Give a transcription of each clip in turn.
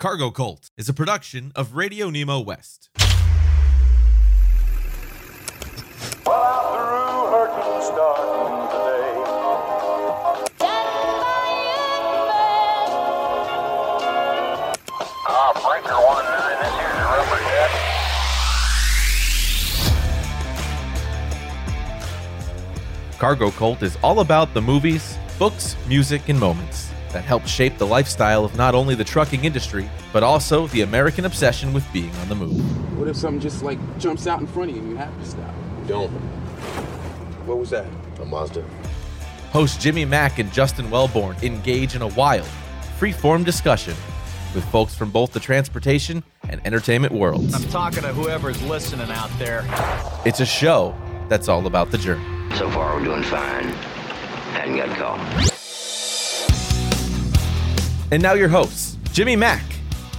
Cargo Cult is a production of Radio Nemo West. Cargo Cult is all about the movies, books, music, and moments that helped shape the lifestyle of not only the trucking industry, but also the American obsession with being on the move. What if something just like jumps out in front of you and you have to stop? Don't. What was that? A Mazda. Hosts Jimmy Mack and Justin Welborn engage in a wild, free-form discussion with folks from both the transportation and entertainment worlds. I'm talking to whoever's listening out there. It's a show that's all about the journey. So far, we're doing fine. Hadn't got a call. And now your hosts, Jimmy Mack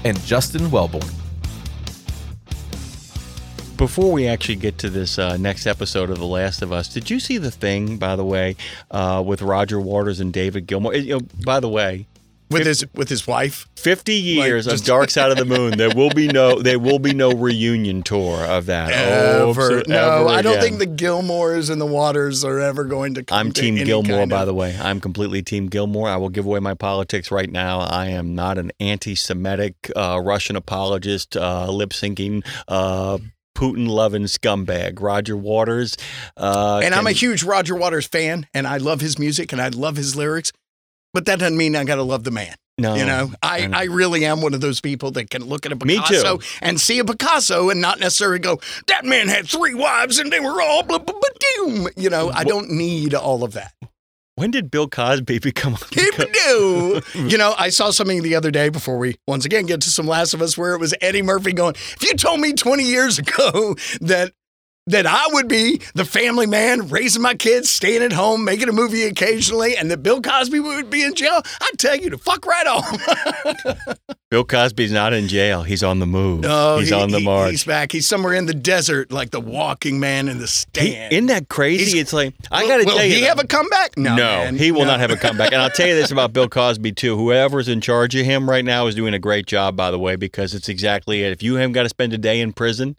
and Justin Welborn. Before we actually get to this uh, next episode of The Last of Us, did you see the thing, by the way, uh, with Roger Waters and David Gilmour? You know, by the way, with his with his wife. 50 years just- of Dark Side of the Moon. There will be no there will be no reunion tour of that. Oh, Ever. so- no, ever I don't think the Gilmours and the Waters are ever going to come I'm Team any Gilmour, by of- the way. I'm completely Team Gilmour. I will give away my politics right now. I am not an anti-Semitic uh, Russian apologist, uh, lip syncing, uh, Putin loving scumbag. Roger Waters, uh, And I'm a huge Roger Waters fan, and I love his music and I love his lyrics. But that doesn't mean I got to love the man. no, you know, I, know. I really am one of those people that can look at a. Picasso and see a Picasso and not necessarily go, that man had three wives and they were all blah, blah, blah, doom. You know, I don't need all of that. when did Bill Cosby become? do. You know, I saw something the other day before we once again get to some Last of Us where it was Eddie Murphy going, if you told me 20 years ago that that I would be the family man, raising my kids, staying at home, making a movie occasionally, and that Bill Cosby would be in jail, I'd tell you to fuck right off. Bill Cosby's not in jail. He's on the move. Oh, he's he- on the he- march. He's back. He's somewhere in the desert, like the walking man in the He- isn't that crazy? He's- it's like I got to tell you, he have a comeback? No, No, man. he will No. not have a comeback. And I'll tell you this about Bill Cosby too. Whoever's in charge of him right now is doing a great job, by the way, because it's exactly it. If you haven't got to spend a day in prison,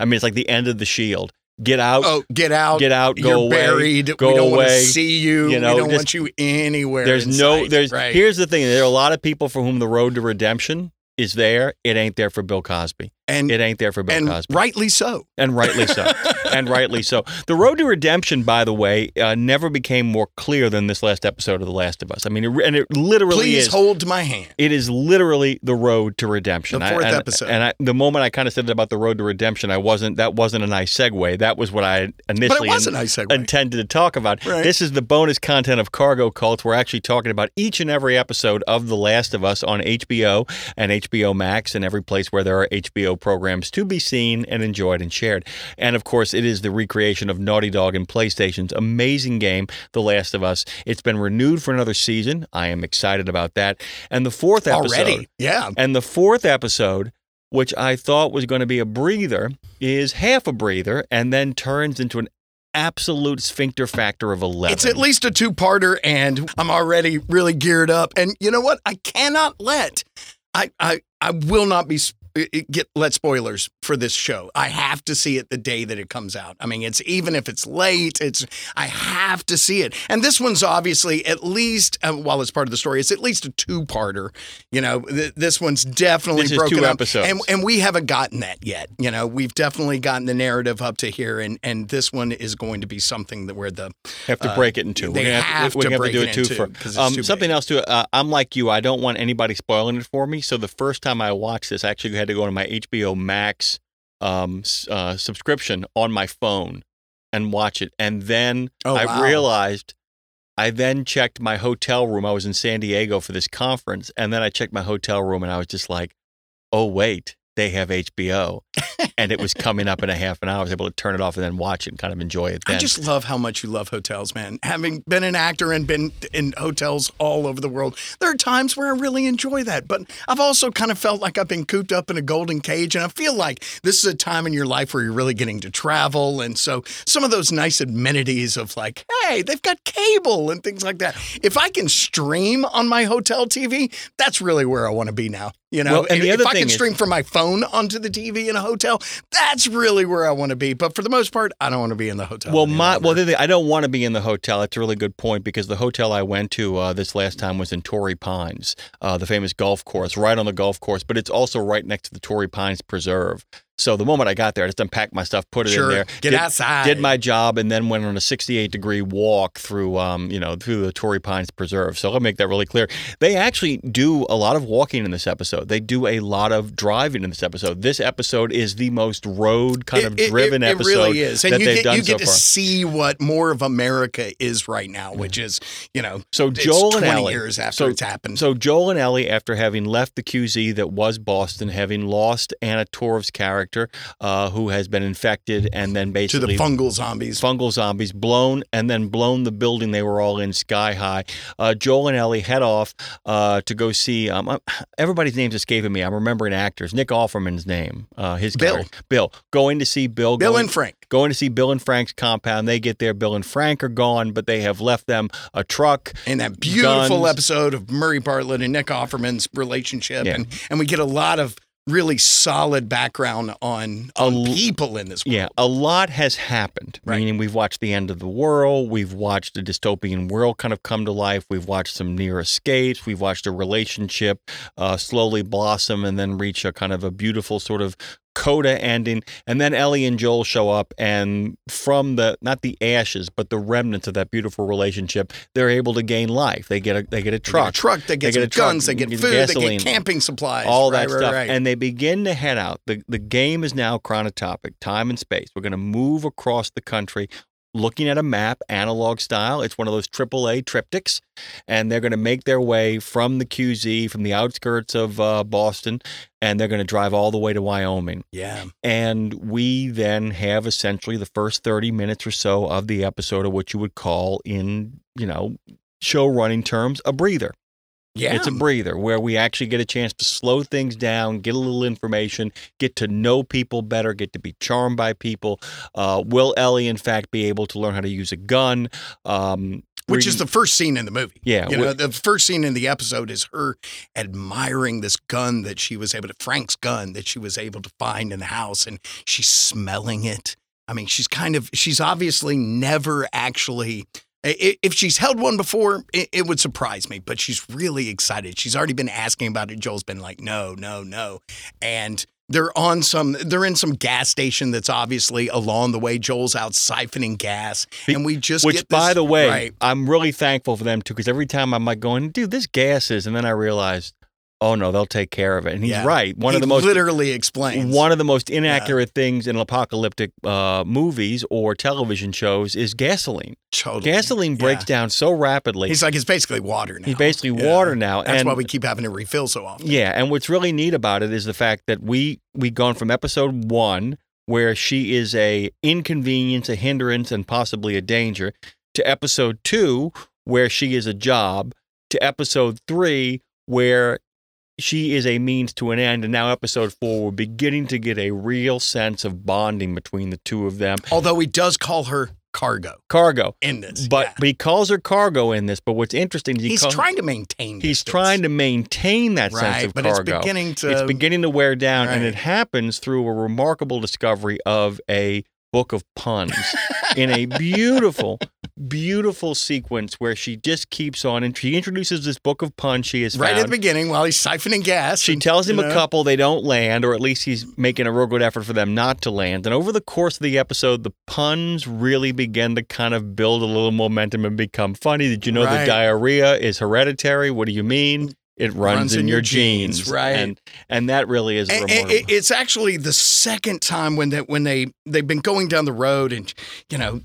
I mean, it's like the end of the shield. Get out. Oh, get out! Get out, go You're away, buried. go we don't want to see you. You know, we don't just- want you anywhere. there's no. sight. There's right. here's the thing. There are a lot of people for whom the road to redemption is there. It ain't there for Bill Cosby. And It ain't there for Bill and Cosby. rightly so. And rightly so. and rightly so. The road to redemption, by the way, uh, never became more clear than this last episode of The Last of Us. I mean, it, and it literally Please is. hold my hand. It is literally the road to redemption. The I- fourth and, episode. And I, the moment I kind of said it about the road to redemption, I wasn't. That wasn't a nice segue. That was what I initially in- nice intended to talk about. Right. This is the bonus content of Cargo Cult. We're actually talking about each and every episode of The Last of Us on HBO and HBO Max and every place where there are HBO programs to be seen and enjoyed and shared. And of course, it is the recreation of Naughty Dog and PlayStation's amazing game, The Last of Us. It's been renewed for another season. I am excited about that. And the fourth episode. Already, yeah. And the fourth episode, which I thought was going to be a breather, is half a breather and then turns into an absolute sphincter factor of 11. It's at least a two-parter, and I'm already really geared up. And you know what? I cannot let. I I I will not be get let spoilers for this show. I have to see it the day that it comes out. I mean, it's even if it's late, it's I have to see it. And this one's obviously at least uh, while it's part of the story, it's at least a two-parter. You know, th- this one's definitely This is broken two up, episodes. and and we haven't gotten that yet. You know, we've definitely gotten the narrative up to here, and and this one is going to be something that where the have to uh, break it in two. they We're gonna have we're to gonna do it two for um, something big. else too. Uh, I'm like you. I don't want anybody spoiling it for me. So the first time I watched this, I actually had to go to my HBO Max um, uh, subscription on my phone and watch it, and then Oh, I wow. realized. I then checked my hotel room. I was in San Diego for this conference, and then I checked my hotel room, and I was just like, "Oh wait, they have HBO." and it was coming up in a half an hour. I was able to turn it off and then watch it and kind of enjoy it. Then. I just love how much you love hotels, man. Having been an actor and been in hotels all over the world, there are times where I really enjoy that. But I've also kind of felt like I've been cooped up in a golden cage. And I feel like this is a time in your life where you're really getting to travel. And so some of those nice amenities of like, hey, they've got cable and things like that. If I can stream on my hotel TV, that's really where I want to be now. You know, Well, and the if other I thing can is- stream from my phone onto the TV in a hotel, that's really where I want to be. But for the most part, I don't want to be in the hotel. Well, my longer. well, the thing- I don't want to be in the hotel. That's a really good point because the hotel I went to uh, this last time was in Torrey Pines, uh, the famous golf course, right on the golf course, but it's also right next to the Torrey Pines Preserve. So the moment I got there, I just unpacked my stuff, put it Sure. in there, Get did, outside. did my job, and then went on a 68 degree walk through, um, you know, through the Torrey Pines Preserve. So let me make that really clear. They actually do a lot of walking in this episode. They do a lot of driving in this episode. This episode is the most road kind of It- it- driven it, episode It really is, and that you they've get done you so to far. see what more of America is right now, which is you know. So Joel and 20 Ellie. years after so, it's happened. So Joel and Ellie, after having left the QZ that was Boston, having lost Anna Torv's character, uh, who has been infected, and then basically to the fungal zombies. fungal zombies blown and then blown the building they were all in sky high. Uh, Joel and Ellie head off uh, to go see. Um, uh, everybody's name's escaping me. I'm remembering actors. Nick Offerman's name. Uh, his Bill. character. Bill. Going to see Bill. Bill going, and Frank. Going to see Bill and Frank's compound. They get there. Bill and Frank are gone, but they have left them a truck. in that beautiful guns. episode of Murray Bartlett and Nick Offerman's relationship, Yeah. and and we get a lot of really solid background on, on l- people in this. World. Yeah, a lot has happened. Right. Meaning, we've watched the end of the world. We've watched a dystopian world kind of come to life. We've watched some near escapes. We've watched a relationship uh, slowly blossom and then reach a kind of a beautiful sort of coda ending. And then Ellie and Joel show up, and from the not the ashes, but the remnants of that beautiful relationship, they're able to gain life. They get a they get a They get truck. a truck. They get, They get a truck, guns. They get food. They get camping supplies. all that right, stuff. right. And they begin to head out. The the game is now chronotopic, time and space. We're going to move across the country looking at a map, analog style. It's one of those AAA triptychs. And they're going to make their way from the QZ, from the outskirts of uh, Boston, and they're going to drive all the way to Wyoming. yeah. And we then have essentially the first 30 minutes or so of the episode of what you would call, in, you know, show running terms, a breather. Yeah. It's a breather where we actually get a chance to slow things down, get a little information, get to know people better, get to be charmed by people. Uh, will Ellie, in fact, be able to learn how to use a gun? Um, which is the first scene in the movie. Yeah, You know, the first scene in the episode is her admiring this gun that she was able to, Frank's gun that she was able to find in the house, and she's smelling it. I mean, she's kind of, she's obviously never actually. If she's held one before, it, would surprise me, but she's really excited. She's already been asking about it. Joel's been like, no, no, no. And they're on some, they're in some gas station that's obviously along the way. Joel's out siphoning gas. And we just which, get this, by the way, right, I'm really thankful for them too, because every time I'm like going, dude, this gas is, and then I realized, oh no, they'll take care of it. And he's Yeah. right. One he of the most literally explains One of the most inaccurate things in apocalyptic uh, movies or television shows is gasoline. Totally. Gasoline breaks Yeah. down so rapidly. He's like, it's basically water now. He's basically Yeah. water now. That's and why we keep having to refill so often. yeah, and what's really neat about it is the fact that we we gone from episode one where she is a inconvenience, a hindrance, and possibly a danger, to episode two where she is a job, to episode three where she is a means to an end, and now episode four we're beginning to get a real sense of bonding between the two of them. Although he does call her cargo Cargo, in this. but yeah. but he calls her cargo in this. But what's interesting is he he's trying to maintain. He's distance. trying to maintain that right, sense of but cargo. it's beginning to. it's beginning to wear down, and it happens through a remarkable discovery of a book of puns in a beautiful, beautiful sequence where she just keeps on and she introduces this book of puns she is right at the beginning while he's siphoning gas. She and, tells him you a couple they don't land, or at least he's making a real good effort for them not to land. And over the course of the episode, the puns really begin to kind of build a little momentum and become funny. Did you know Right. that diarrhea is hereditary? What do you mean? It runs, in, your genes, right. And and that really is. And, and it's actually the second time when they when they they've been going down the road, and you know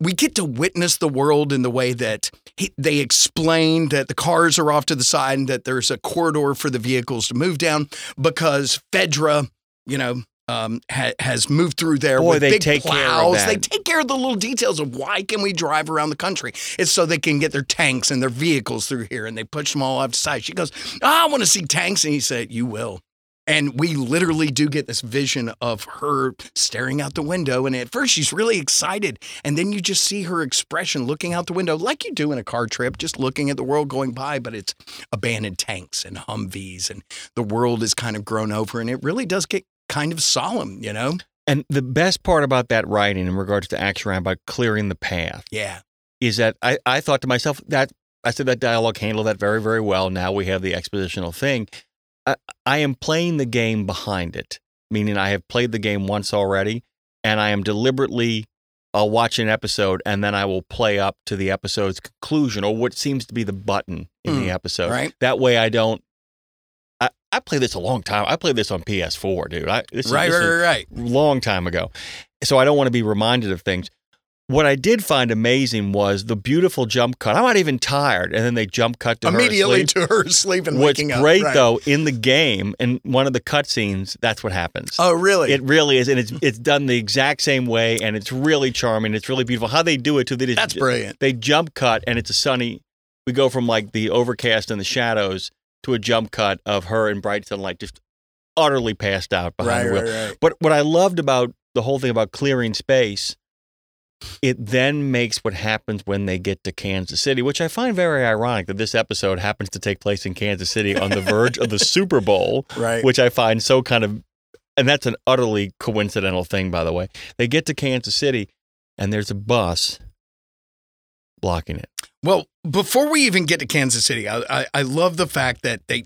we get to witness the world in the way that he, they explain that the cars are off to the side and that there's a corridor for the vehicles to move down because Fedra, you know, um, ha- has moved through there Boy, with they big take care of plows. They take care of the little details of why can we drive around the country. It's so they can get their tanks and their vehicles through here, and they push them all off the side. She goes, oh, "I want to see tanks," and he said, "You will." And we literally do get this vision of her staring out the window. And at first, she's really excited. And then you just see her expression looking out the window, like you do in a car trip, just looking at the world going by. But it's abandoned tanks and Humvees, and the world is kind of grown over. And it really does get kind of solemn, you know? And the best part about that writing in regards to Action about clearing the path Yeah. is that I, I thought to myself that I said that dialogue handled that very, very well. Now we have the expositional thing. I, I am playing the game behind it, meaning I have played the game once already, and I am deliberately I'll watch an episode and then I will play up to the episode's conclusion or what seems to be the button in the Hmm, episode. right. That way I don't I, played this a long time. I played this on PS4, dude. I, this is, Right, this right, right, right. long time ago. So I don't want to be reminded of things. What I did find amazing was the beautiful jump cut. I'm not even tired, and then they jump cut to her Immediately asleep. to her asleep and What's waking up. great Right. though in the game in one of the cutscenes, that's what happens. Oh, really? It really is, and it's it's done the exact same way, and it's really charming. It's really beautiful. How they do it too. They just, That's brilliant. They jump cut, and it's a sunny. We go from like the overcast and the shadows to a jump cut of her in bright sunlight, just utterly passed out behind Right, the wheel. right, right. But what I loved about the whole thing about clearing space, it then makes what happens when they get to Kansas City, which I find very ironic that this episode happens to take place in Kansas City on the verge of the Super Bowl, Right. which I find so kind of, and that's an utterly coincidental thing, by the way. They get to Kansas City, and there's a bus blocking it. Well, before we even get to Kansas City, I, I, I love the fact that they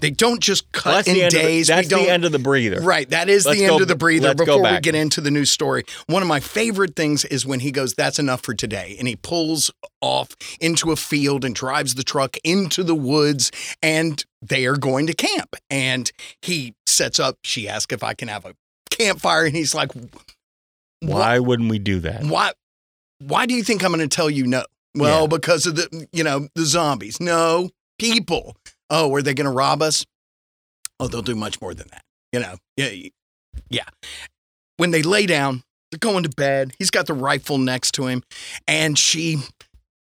they don't just cut Well, that's in the end days. Of the, that's the end of the breather. Right, that is Let's the end go- of the breather. Before we get into the news story, one of my favorite things is when he goes, "That's enough for today," and he pulls off into a field and drives the truck into the woods, and they are going to camp. And he sets up. She asks if I can have a campfire, and he's like, Why wouldn't we do that? why why do you think I'm going to tell you no? Well, Yeah. because of the you know the zombies. No people. Oh, are they going to rob us? Oh, they'll do much more than that. You know. Yeah. Yeah. When they lay down, they're going to bed. He's got the rifle next to him, and she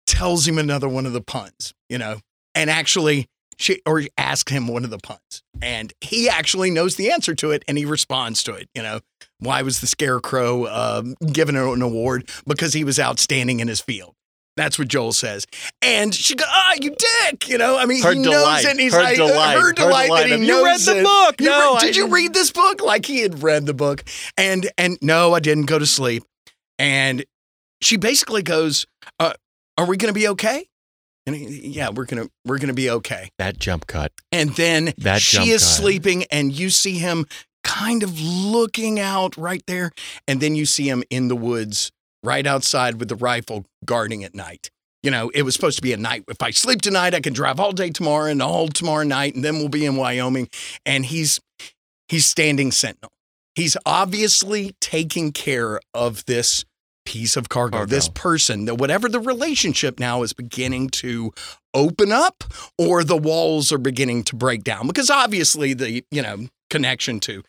tells him another one of the puns. You know, and actually. She or asked him one of the puns, and he actually knows the answer to it, and he responds to it. You know, why was the scarecrow um, given an award? Because he was outstanding in his field. That's what Joel says. And she goes, ah, you dick. You know, I mean, Her he knows it. And he's Her like, delight. her Her delight delight that he "You read the it." book. You No, read- did you read this book? Like he had read the book. And, and no, I didn't go to sleep. And she basically goes, uh, are we going to be okay? And he, yeah, we're going to, we're going to be okay. That jump cut. And then That she is cut. sleeping, and you see him kind of looking out right there. And then you see him in the woods right outside with the rifle guarding at night. You know, it was supposed to be a night. If I sleep tonight, I can drive all day tomorrow and all tomorrow night, and then we'll be in Wyoming. And he's he's standing sentinel. He's obviously taking care of this piece of cargo, Cargo. this person, that whatever the relationship now is beginning to open up or the walls are beginning to break down because obviously the, you know, connection to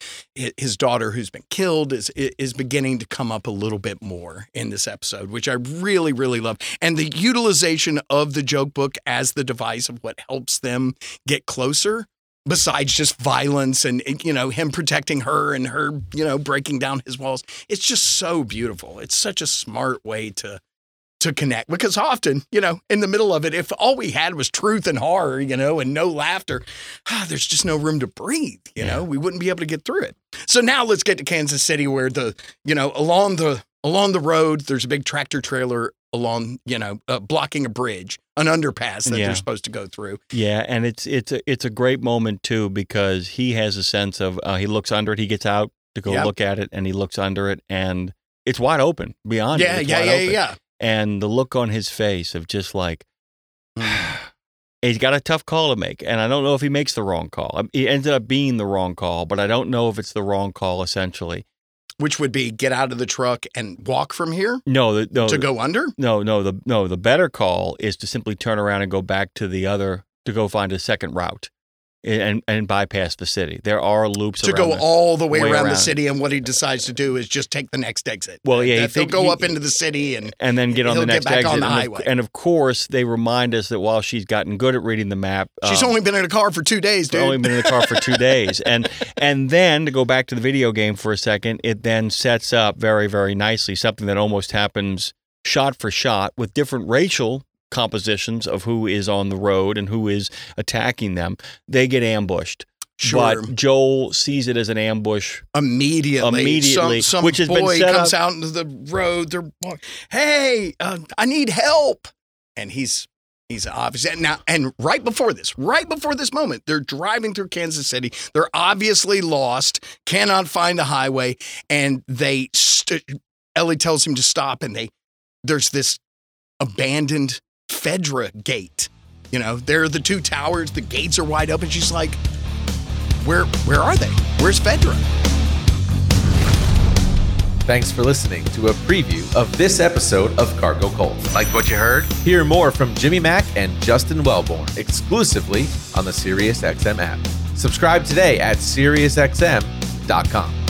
his daughter who's been killed is is beginning to come up a little bit more in this episode, which I really really love. And the utilization of the joke book as the device of what helps them get closer besides just violence and you know him protecting her and her you know breaking down his walls it's just so beautiful it's such a smart way to to connect because often you know in the middle of it if all we had was truth and horror you know and no laughter ah, there's just no room to breathe you know we wouldn't be able to get through it so now let's get to kansas city where the you know along the along the road there's a big tractor trailer along you know uh, blocking a bridge an underpass that Yeah. they're supposed to go through Yeah, and it's it's a, it's a great moment too because he has a sense of uh, he looks under it, he gets out to go Yep. look at it, and he looks under it, and it's wide open beyond. yeah yeah yeah open. yeah And the look on his face of just like he's got a tough call to make, and I don't know if he makes the wrong call. Um, It ended up being the wrong call, but I don't know if it's the wrong call. Essentially, which would be get out of the truck and walk from here no, the, no, to go under. No, no, the no, the better call is to simply turn around and go back to the other to go find a second route and and bypass the city. There are loops to around go the- all the way, way around, the city, and what he decides to do is just take the next exit. Well, yeah, he That- he'll go he- up into the city and and then get on the next exit. on the and, highway. Of, and of course, they remind us that while she's gotten good at reading the map, she's um, only been in a car for two days, dude. only been in the car for two days, and and then to go back to the video game for a second, it then sets up very very nicely something that almost happens shot for shot with different racial compositions of who is on the road and who is attacking them. They get ambushed. Sure. But Joel sees it as an ambush immediately. Immediately, some, some which has been boy set comes up- out into the road. They're hey, uh, I need help, and he's he's obviously now. And right before this, right before this moment, they're driving through Kansas City. They're obviously lost, cannot find a highway, and they. St- Ellie tells him to stop, and they there's this abandoned Fedra gate. You know, there are the two towers. The gates are wide open. She's like, "Where where are they? Where's Fedra?" Thanks for listening to a preview of this episode of Cargo Cult. Like what you heard? Hear more from Jimmy Mack and Justin Welborn exclusively on the SiriusXM app. Subscribe today at SiriusXM.com.